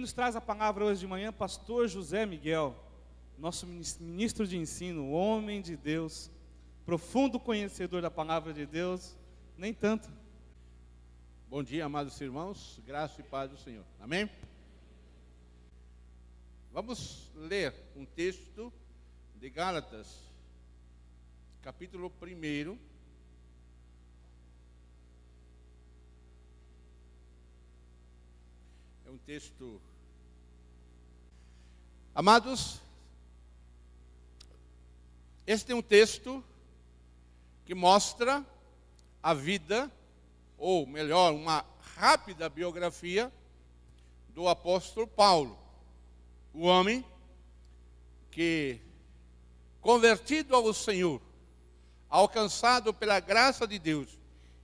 Quem nos traz a palavra hoje de manhã, pastor José Miguel, nosso ministro de ensino, homem de Deus, profundo conhecedor da palavra de Deus, nem tanto. Bom dia, amados irmãos, graça e paz do Senhor. Amém? Vamos ler um texto de Gálatas, capítulo 1. É um texto. Amados, este é um texto que mostra a vida, ou melhor, uma rápida biografia do apóstolo Paulo, o homem que, convertido ao Senhor, alcançado pela graça de Deus,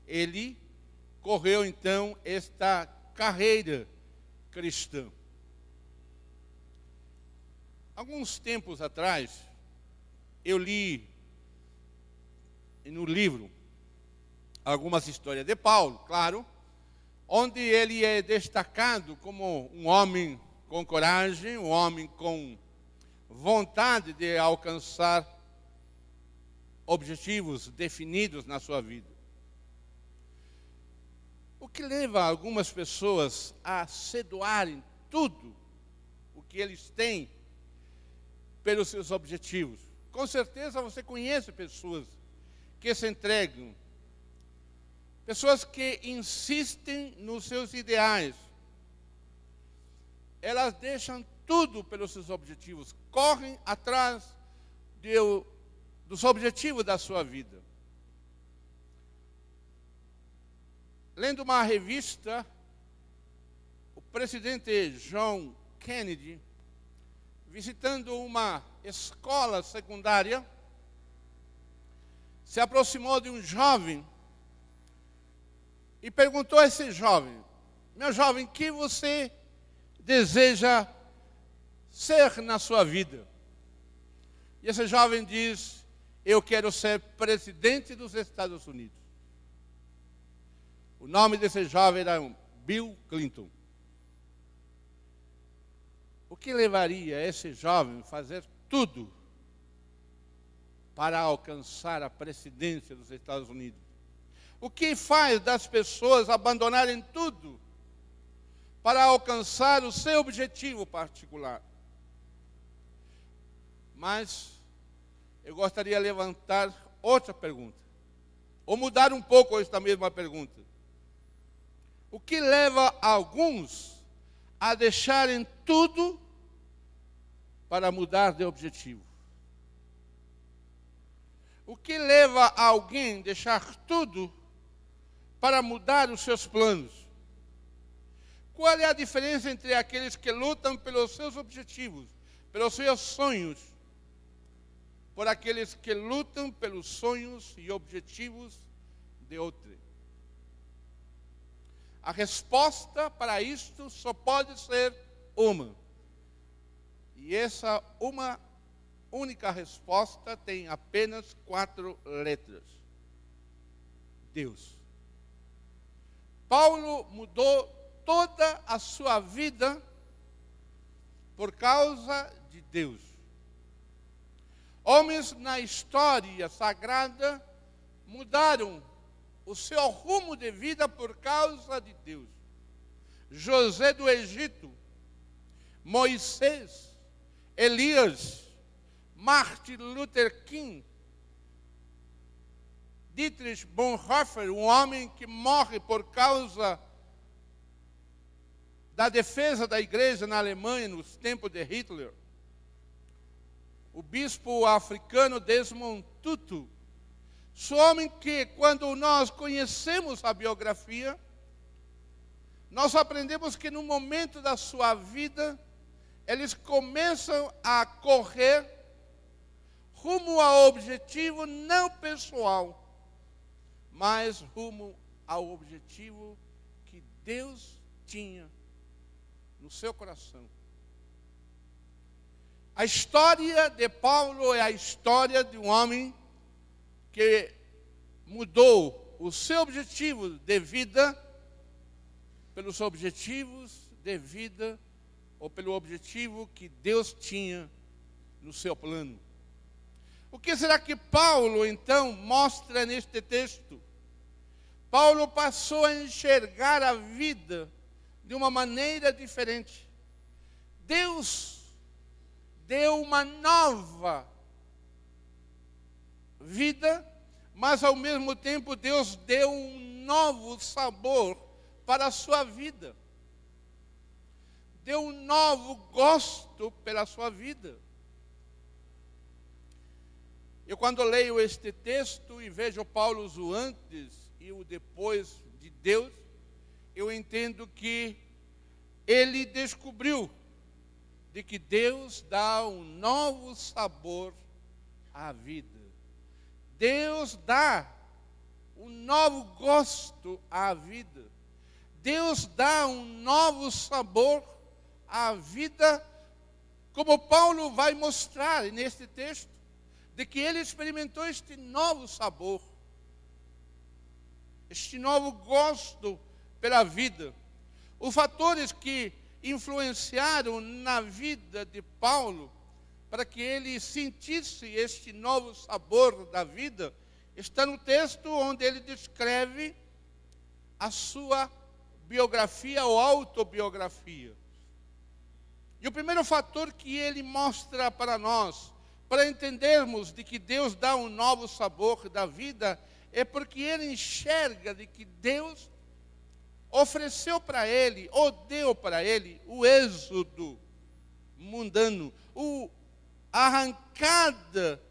ele correu então esta carreira cristã. Alguns tempos atrás, eu li no livro algumas histórias de Paulo, claro, onde ele é destacado como um homem com coragem, um homem com vontade de alcançar objetivos definidos na sua vida. O que leva algumas pessoas a se doarem tudo o que eles têm pelos seus objetivos. Com certeza você conhece pessoas que se entregam, pessoas que insistem nos seus ideais. Elas deixam tudo pelos seus objetivos, correm atrás de, dos objetivos da sua vida. Lendo uma revista, o presidente John Kennedy, visitando uma escola secundária, se aproximou de um jovem e perguntou a esse jovem: Meu jovem, que você deseja ser na sua vida? E esse jovem diz: Eu quero ser presidente dos Estados Unidos. O nome desse jovem era Bill Clinton. O que levaria esse jovem a fazer tudo para alcançar a presidência dos Estados Unidos? O que faz das pessoas abandonarem tudo para alcançar o seu objetivo particular? Mas eu gostaria de levantar outra pergunta, ou mudar um pouco esta mesma pergunta. O que leva alguns a deixarem tudo para mudar de objetivo? O que leva alguém a deixar tudo para mudar os seus planos? Qual é a diferença entre aqueles que lutam pelos seus objetivos, pelos seus sonhos, por aqueles que lutam pelos sonhos e objetivos de outros? A resposta para isto só pode ser uma. E essa uma única resposta tem apenas quatro letras: Deus. Paulo mudou toda a sua vida por causa de Deus. Homens na história sagrada mudaram o seu rumo de vida por causa de Deus. José do Egito, Moisés, Elias, Martin Luther King, Dietrich Bonhoeffer, um homem que morre por causa da defesa da igreja na Alemanha nos tempos de Hitler. O bispo africano Desmond Tutu, sou homem que, quando nós conhecemos a biografia, nós aprendemos que no momento da sua vida, eles começam a correr rumo ao objetivo não pessoal, mas rumo ao objetivo que Deus tinha no seu coração. A história de Paulo é a história de um homem que mudou o seu objetivo de vida pelos objetivos de vida ou pelo objetivo que Deus tinha no seu plano. O que será que Paulo então mostra neste texto? Paulo passou a enxergar a vida de uma maneira diferente. Deus deu uma nova vida, mas ao mesmo tempo Deus deu um novo sabor para a sua vida. Deu um novo gosto pela sua vida. Eu, quando leio este texto e vejo Paulo o antes e o depois de Deus, eu entendo que ele descobriu de que Deus dá um novo sabor à vida. Deus dá um novo gosto à vida. Deus dá um novo sabor à vida, como Paulo vai mostrar neste texto, de que ele experimentou este novo sabor, este novo gosto pela vida. Os fatores que influenciaram na vida de Paulo para que ele sentisse este novo sabor da vida, está no texto onde ele descreve a sua biografia ou autobiografia. E o primeiro fator que ele mostra para nós, para entendermos de que Deus dá um novo sabor da vida, é porque ele enxerga de que Deus ofereceu para ele, ou deu para ele, o êxodo mundano, o arrancada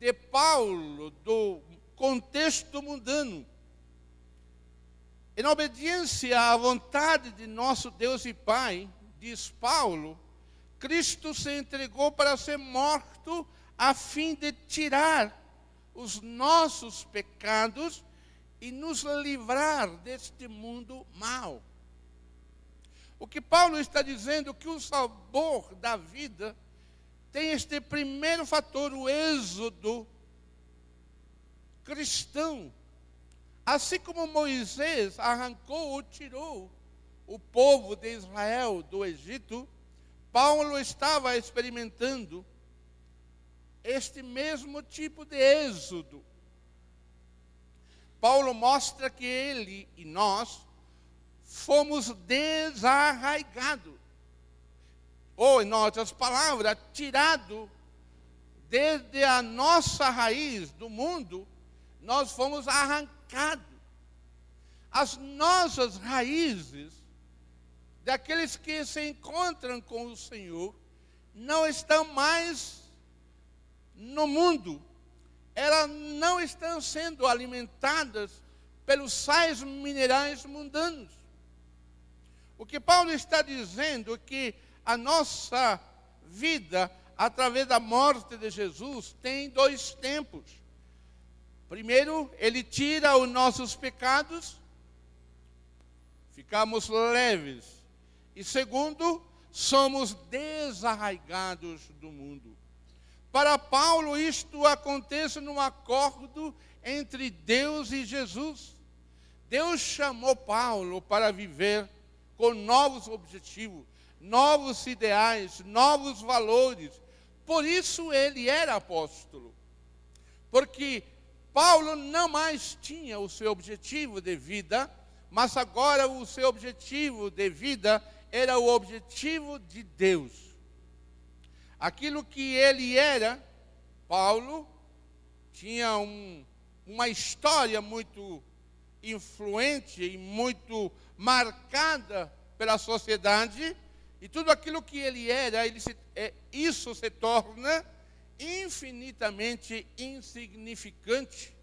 de Paulo do contexto mundano. Em obediência à vontade de nosso Deus e Pai, diz Paulo, Cristo se entregou para ser morto a fim de tirar os nossos pecados e nos livrar deste mundo mau. O que Paulo está dizendo é que o sabor da vida tem este primeiro fator, o êxodo cristão. Assim como Moisés arrancou ou tirou o povo de Israel do Egito, Paulo estava experimentando este mesmo tipo de êxodo. Paulo mostra que ele e nós fomos desarraigados. Ou, em outras palavras, tirado desde a nossa raiz do mundo, nós fomos arrancados. As nossas raízes, daqueles que se encontram com o Senhor, não estão mais no mundo, elas não estão sendo alimentadas pelos sais minerais mundanos. O que Paulo está dizendo é que a nossa vida, através da morte de Jesus, tem dois tempos. Primeiro, ele tira os nossos pecados, ficamos leves. E segundo, somos desarraigados do mundo. Para Paulo, isto acontece num acordo entre Deus e Jesus. Deus chamou Paulo para viver com novos objetivos, novos ideais, novos valores. Por isso ele era apóstolo. Porque Paulo não mais tinha o seu objetivo de vida, mas agora o seu objetivo de vida era o objetivo de Deus aquilo que ele era, Paulo, tinha um, uma história muito influente e muito marcada pela sociedade, e tudo aquilo que ele era, ele se, é, isso se torna infinitamente insignificante,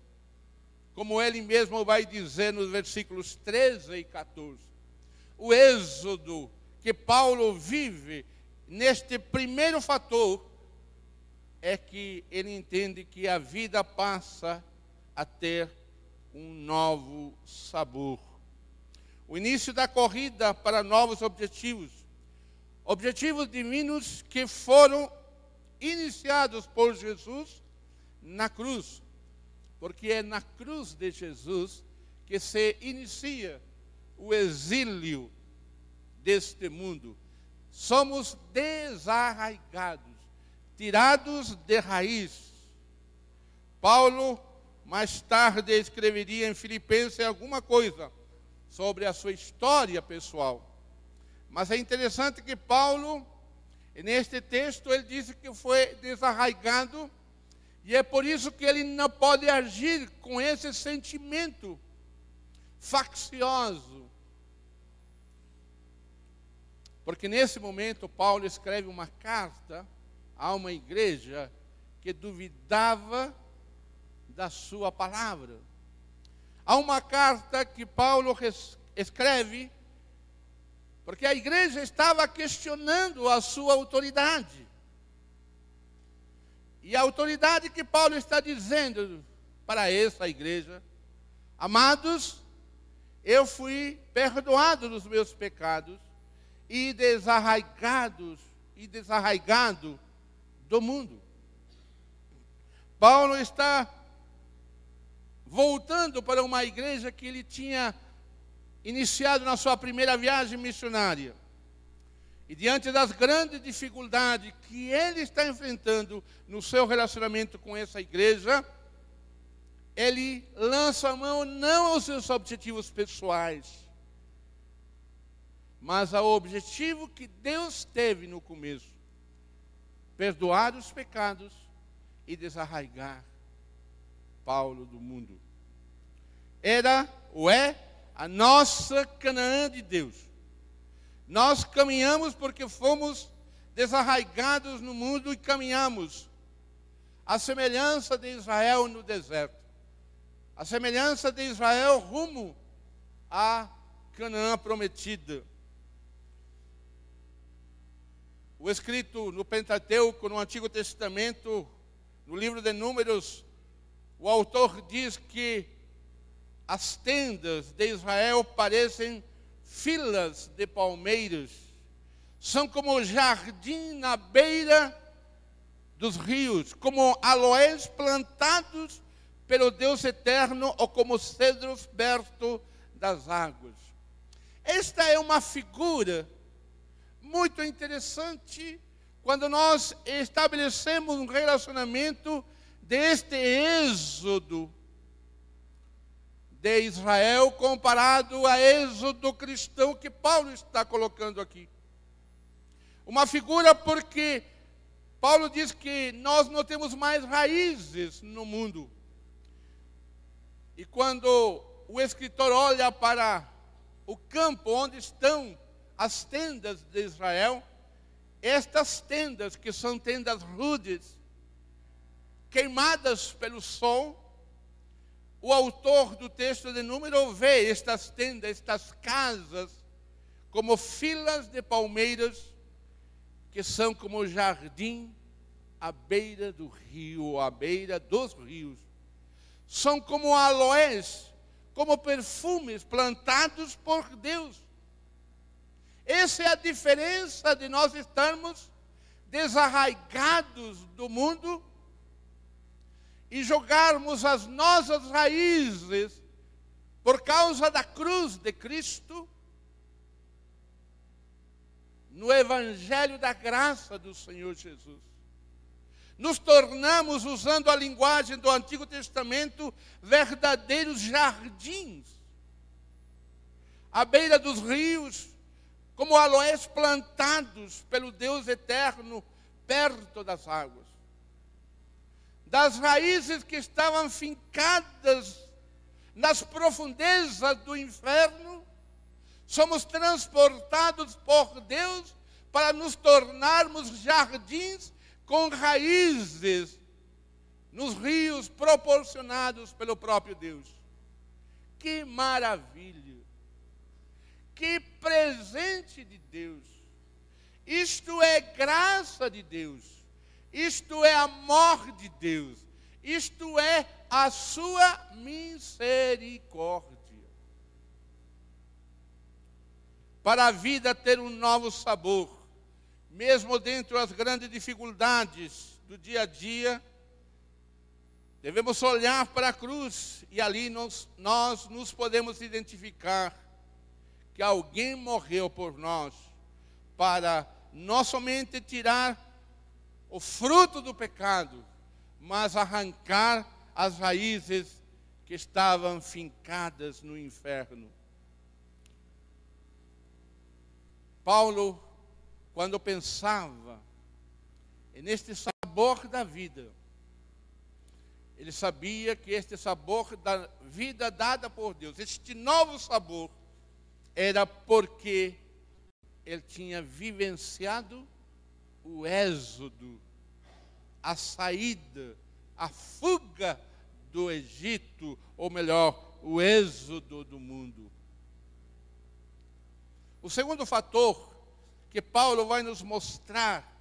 como ele mesmo vai dizer nos versículos 13 e 14. O êxodo que Paulo vive neste primeiro fator, é que ele entende que a vida passa a ter um novo sabor. O início da corrida para novos objetivos. Objetivos divinos que foram iniciados por Jesus na cruz. Porque é na cruz de Jesus que se inicia o exílio deste mundo. Somos desarraigados, tirados de raiz. Paulo mais tarde escreveria em Filipenses alguma coisa sobre a sua história pessoal. Mas é interessante que Paulo, neste texto, ele disse que foi desarraigado, e é por isso que ele não pode agir com esse sentimento faccioso. Porque nesse momento Paulo escreve uma carta a uma igreja que duvidava da sua palavra. Há uma carta que Paulo escreve porque a igreja estava questionando a sua autoridade. E a autoridade que Paulo está dizendo para essa igreja, amados, eu fui perdoado dos meus pecados e desarraigados e desarraigado do mundo. Paulo está voltando para uma igreja que ele tinha iniciado na sua primeira viagem missionária. E diante das grandes dificuldades que ele está enfrentando no seu relacionamento com essa igreja, ele lança a mão não aos seus objetivos pessoais, mas ao objetivo que Deus teve no começo: perdoar os pecados e desarraigar Paulo do mundo. Era ou é a nossa Canaã de Deus. Nós caminhamos porque fomos desarraigados no mundo e caminhamos a semelhança de Israel no deserto a semelhança de Israel rumo a Canaã prometida. O escrito no Pentateuco, no Antigo Testamento, no livro de Números, o autor diz que as tendas de Israel parecem filas de palmeiras, são como jardim na beira dos rios, como aloés plantados pelo Deus eterno ou como cedros perto das águas. Esta é uma figura muito interessante quando nós estabelecemos um relacionamento deste êxodo de Israel comparado a êxodo cristão que Paulo está colocando aqui. Uma figura porque Paulo diz que nós não temos mais raízes no mundo. E quando o escritor olha para o campo onde estão as tendas de Israel, estas tendas, que são tendas rudes, queimadas pelo sol, o autor do texto de número vê estas tendas, estas casas, como filas de palmeiras, que são como jardim à beira do rio, à beira dos rios são como aloés, como perfumes plantados por Deus. Essa é a diferença de nós estarmos desarraigados do mundo e jogarmos as nossas raízes por causa da cruz de Cristo no Evangelho da graça do Senhor Jesus nos tornamos, usando a linguagem do Antigo Testamento, verdadeiros jardins. À beira dos rios, como aloés plantados pelo Deus eterno, perto das águas. Das raízes que estavam fincadas nas profundezas do inferno, somos transportados por Deus para nos tornarmos jardins com raízes nos rios proporcionados pelo próprio Deus. Que maravilha! Que presente de Deus! Isto é graça de Deus. Isto é amor de Deus. Isto é a sua misericórdia. Para a vida ter um novo sabor, mesmo dentro das grandes dificuldades do dia a dia, devemos olhar para a cruz e ali nós, nós nos podemos identificar que alguém morreu por nós para não somente tirar o fruto do pecado, mas arrancar as raízes que estavam fincadas no inferno. Paulo, quando pensava neste sabor da vida, ele sabia que este sabor da vida dada por Deus, este novo sabor, era porque ele tinha vivenciado o êxodo, a saída, a fuga do Egito, ou melhor, o êxodo do mundo. O segundo fator que Paulo vai nos mostrar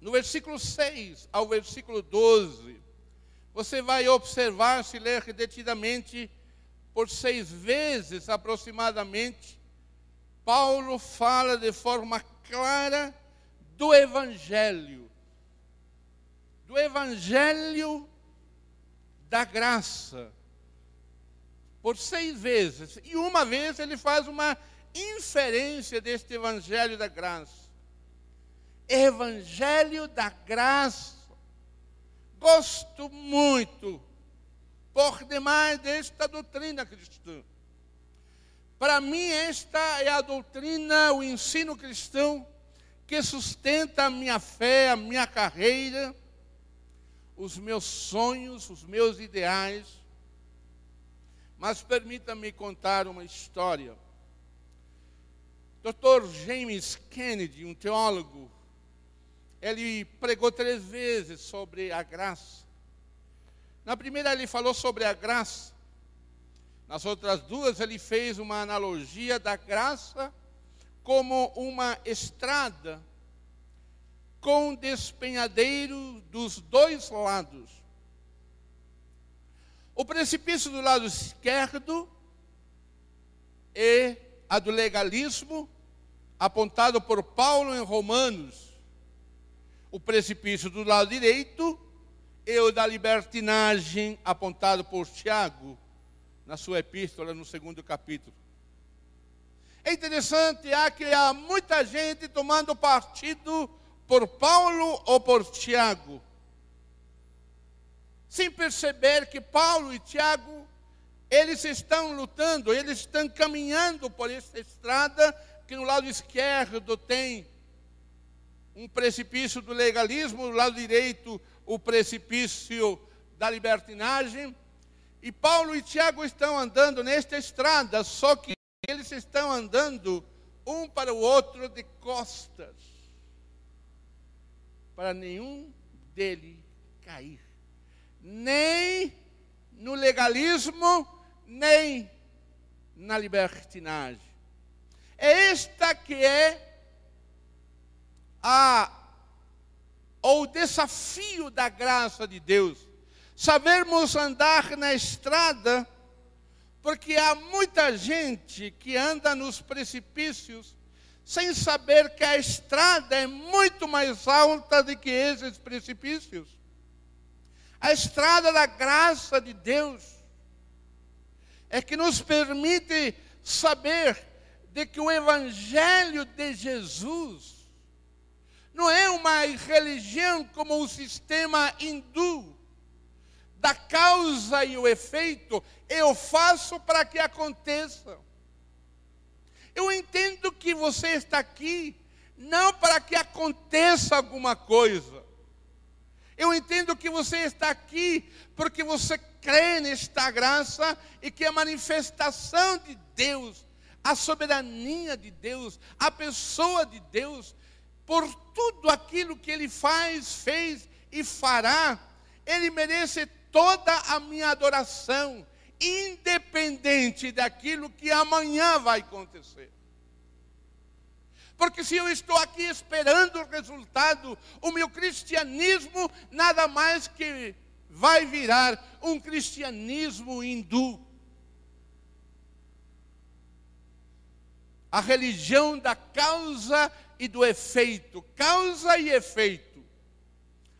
no versículo 6 ao versículo 12, você vai observar, se ler detidamente, por seis vezes aproximadamente, Paulo fala de forma clara do Evangelho, do Evangelho da graça, por seis vezes, e uma vez ele faz uma inferência deste Evangelho da graça. Evangelho da Graça. Gosto muito, por demais, desta doutrina cristã. Para mim, esta é a doutrina, o ensino cristão que sustenta a minha fé, a minha carreira, os meus sonhos, os meus ideais. Mas permita-me contar uma história. Dr. James Kennedy, um teólogo ele pregou três vezes sobre a graça. Na primeira, ele falou sobre a graça. Nas outras duas, ele fez uma analogia da graça como uma estrada com despenhadeiro dos dois lados. O precipício do lado esquerdo é a do legalismo, apontado por Paulo em Romanos o precipício do lado direito e o da libertinagem apontado por Tiago na sua epístola no segundo capítulo. É interessante há que há muita gente tomando partido por Paulo ou por Tiago, sem perceber que Paulo e Tiago eles estão lutando, eles estão caminhando por essa estrada que no lado esquerdo tem um precipício do legalismo, do lado direito, o precipício da libertinagem. E Paulo e Tiago estão andando nesta estrada, só que eles estão andando um para o outro de costas, para nenhum dele cair, nem no legalismo, nem na libertinagem. É esta que é a ou desafio da graça de Deus. Sabermos andar na estrada, porque há muita gente que anda nos precipícios sem saber que a estrada é muito mais alta do que esses precipícios. A estrada da graça de Deus é que nos permite saber de que o evangelho de Jesus não é uma religião como o sistema hindu, da causa e o efeito, eu faço para que aconteça. Eu entendo que você está aqui não para que aconteça alguma coisa. Eu entendo que você está aqui porque você crê nesta graça e que a manifestação de Deus, a soberania de Deus, a pessoa de Deus, por tudo aquilo que ele faz, fez e fará, ele merece toda a minha adoração, independente daquilo que amanhã vai acontecer. Porque se eu estou aqui esperando o resultado, o meu cristianismo nada mais que vai virar um cristianismo hindu. A religião da causa e do efeito, causa e efeito.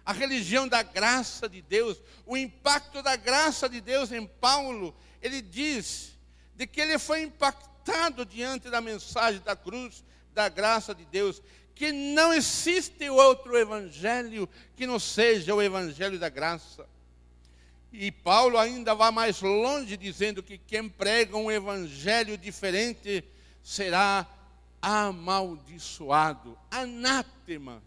A religião da graça de Deus, o impacto da graça de Deus em Paulo, ele diz de que ele foi impactado diante da mensagem da cruz, da graça de Deus, que não existe outro evangelho que não seja o evangelho da graça. E Paulo ainda vai mais longe, dizendo que quem prega um evangelho diferente será amaldiçoado, anátema.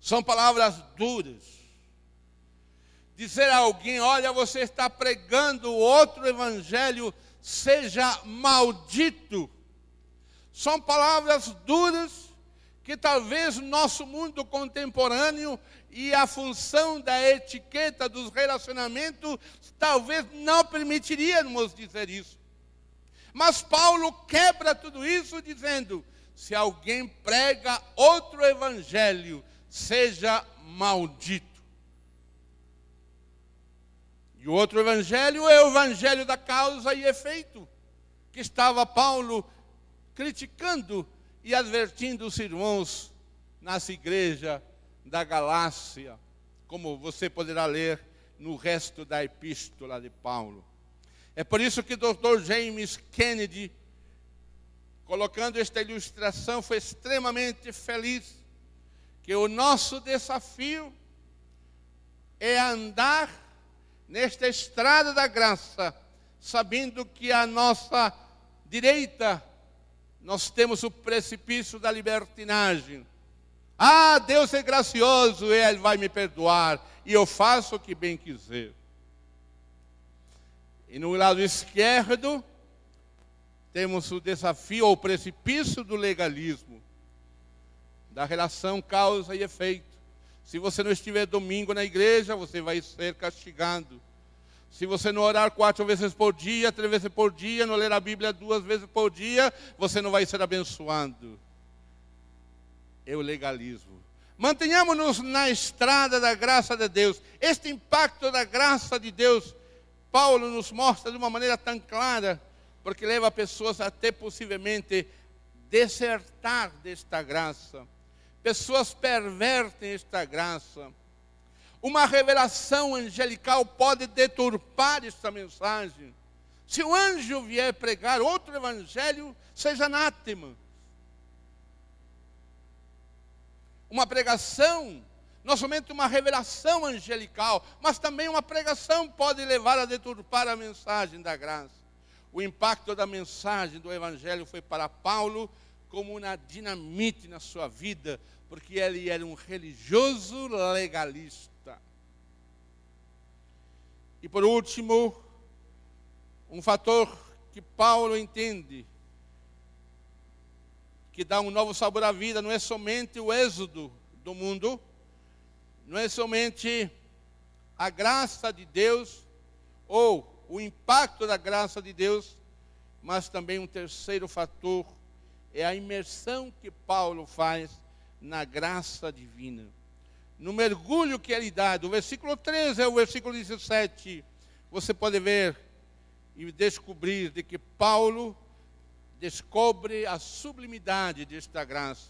São palavras duras dizer a alguém: olha, você está pregando outro evangelho, seja maldito. São palavras duras que talvez nosso mundo contemporâneo e a função da etiqueta dos relacionamentos talvez não permitiríamos dizer isso. Mas Paulo quebra tudo isso dizendo: se alguém prega outro evangelho, seja maldito. E o outro evangelho é o evangelho da causa e efeito, que estava Paulo criticando e advertindo os irmãos nessa igreja da Galácia, como você poderá ler no resto da epístola de Paulo. É por isso que o Dr. James Kennedy, colocando esta ilustração, foi extremamente feliz que o nosso desafio é andar nesta estrada da graça, sabendo que à nossa direita nós temos o precipício da libertinagem. Ah, Deus é gracioso, Ele vai me perdoar, e eu faço o que bem quiser. E no lado esquerdo, temos o desafio ou precipício do legalismo, da relação causa e efeito. Se você não estiver domingo na igreja, você vai ser castigado. Se você não orar quatro vezes por dia, três vezes por dia, não ler a Bíblia duas vezes por dia, você não vai ser abençoado. É o legalismo. Mantenhamos-nos na estrada da graça de Deus. Este impacto da graça de Deus, Paulo nos mostra de uma maneira tão clara, porque leva pessoas até possivelmente desertar desta graça. Pessoas pervertem esta graça. Uma revelação angelical pode deturpar esta mensagem. Se o anjo vier pregar outro evangelho, seja anátema. Uma pregação, não somente uma revelação angelical, mas também uma pregação pode levar a deturpar a mensagem da graça. O impacto da mensagem do evangelho foi para Paulo como uma dinamite na sua vida, porque ele era um religioso legalista. E por último, um fator que Paulo entende que dá um novo sabor à vida não é somente o êxodo do mundo, não é somente a graça de Deus ou o impacto da graça de Deus, mas também um terceiro fator é a imersão que Paulo faz na graça divina. No mergulho que ele dá, do versículo 13 ao versículo 17, você pode ver e descobrir de que Paulo descobre a sublimidade desta graça.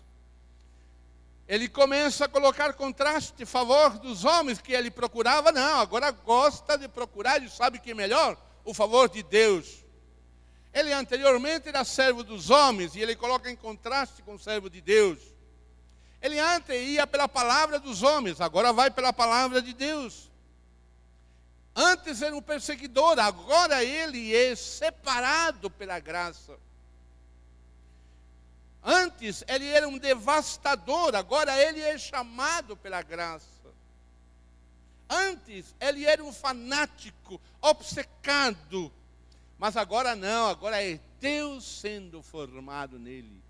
Ele começa a colocar contraste a favor dos homens que ele procurava, não, agora gosta de procurar e sabe que é melhor o favor de Deus. Ele anteriormente era servo dos homens e ele coloca em contraste com o servo de Deus. Ele antes ia pela palavra dos homens, agora vai pela palavra de Deus. Antes era um perseguidor, agora ele é separado pela graça. Antes ele era um devastador, agora ele é chamado pela graça. Antes ele era um fanático, obcecado, mas agora não, agora é Deus sendo formado nele.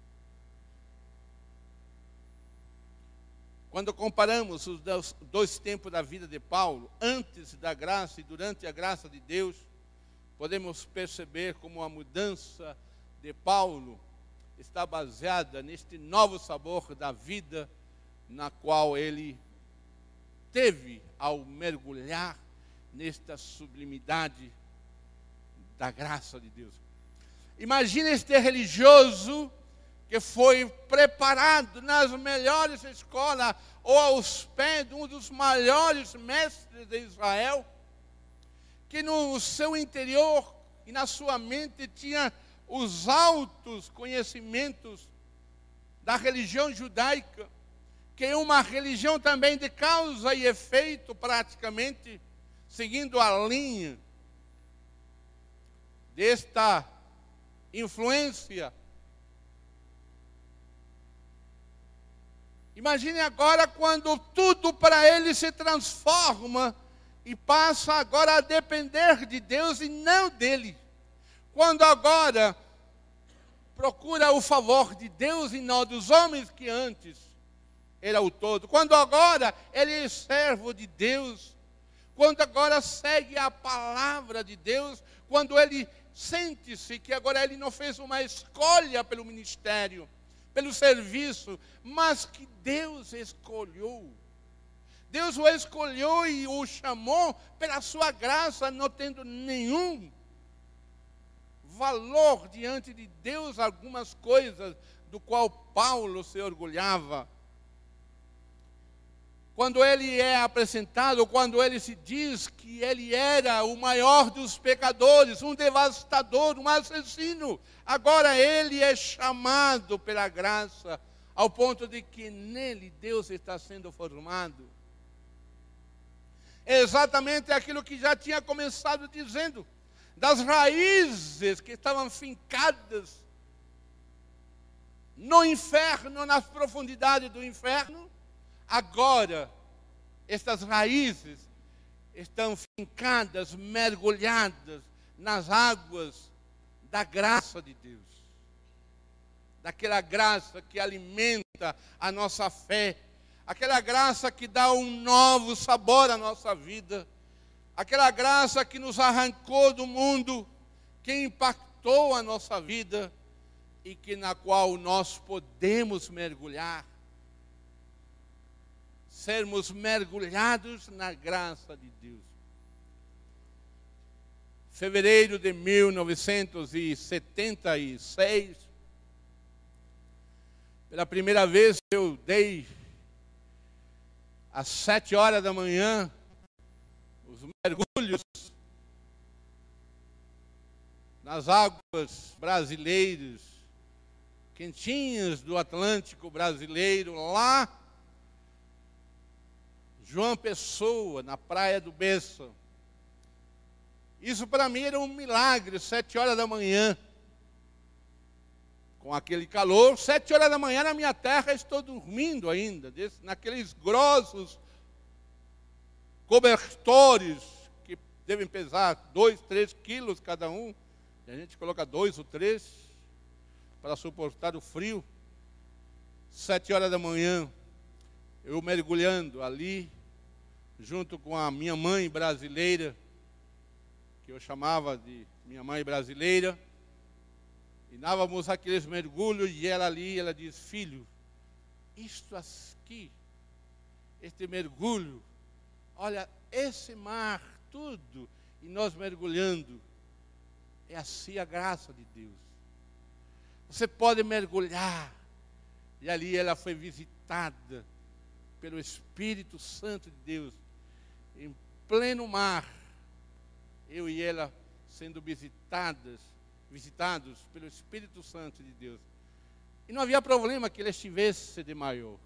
Quando comparamos os dois tempos da vida de Paulo, antes da graça e durante a graça de Deus, podemos perceber como a mudança de Paulo está baseada neste novo sabor da vida na qual ele teve ao mergulhar nesta sublimidade da graça de Deus. Imagina este religioso que foi preparado nas melhores escolas ou aos pés de um dos maiores mestres de Israel, que no seu interior e na sua mente tinha os altos conhecimentos da religião judaica, que é uma religião também de causa e efeito, praticamente, seguindo a linha desta influência. Imagine agora quando tudo para ele se transforma e passa agora a depender de Deus e não dele. Quando agora procura o favor de Deus e não dos homens que antes era o todo. Quando agora ele é servo de Deus, quando agora segue a palavra de Deus, quando ele sente-se que agora ele não fez uma escolha pelo ministério, pelo serviço, mas que Deus escolheu. Deus o escolheu e o chamou pela sua graça, não tendo nenhum valor diante de Deus algumas coisas do qual Paulo se orgulhava. Quando ele é apresentado, quando ele se diz que ele era o maior dos pecadores, um devastador, um assassino, agora ele é chamado pela graça, ao ponto de que nele Deus está sendo formado. É exatamente aquilo que já tinha começado dizendo das raízes que estavam fincadas no inferno, nas profundidades do inferno, agora estas raízes estão fincadas, mergulhadas nas águas da graça de Deus. Daquela graça que alimenta a nossa fé, aquela graça que dá um novo sabor à nossa vida. Aquela graça que nos arrancou do mundo, que impactou a nossa vida e que na qual nós podemos mergulhar, sermos mergulhados na graça de Deus. Fevereiro de 1976, pela primeira vez eu dei às sete horas da manhã mergulhos nas águas brasileiras, quentinhas do Atlântico brasileiro, lá, João Pessoa, na praia do Bessa. Isso para mim era um milagre, sete horas da manhã. Com aquele calor, sete horas da manhã na minha terra estou dormindo ainda, desse, naqueles grossos cobertores que devem pesar dois, três quilos cada um. E a gente coloca dois ou três para suportar o frio. Sete horas da manhã, eu mergulhando ali, junto com a minha mãe brasileira, que eu chamava de minha mãe brasileira, e dávamos aqueles mergulhos, e ela ali, ela diz, filho, isto aqui, este mergulho, Olha, esse mar, tudo, e nós mergulhando, é assim a graça de Deus. Você pode mergulhar, e ali ela foi visitada pelo Espírito Santo de Deus, pleno mar, eu e ela sendo visitadas, visitados pelo Espírito Santo de Deus. E não havia problema que ele estivesse de maior.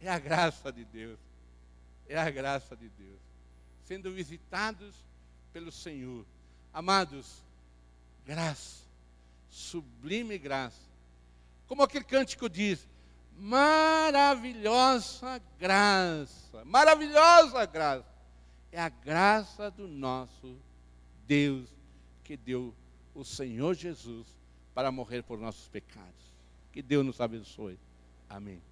É a graça de Deus é a graça de Deus. Sendo visitados pelo Senhor. Amados, graça, sublime graça. Como aquele cântico diz, maravilhosa graça, maravilhosa graça. É a graça do nosso Deus que deu o Senhor Jesus para morrer por nossos pecados. Que Deus nos abençoe. Amém.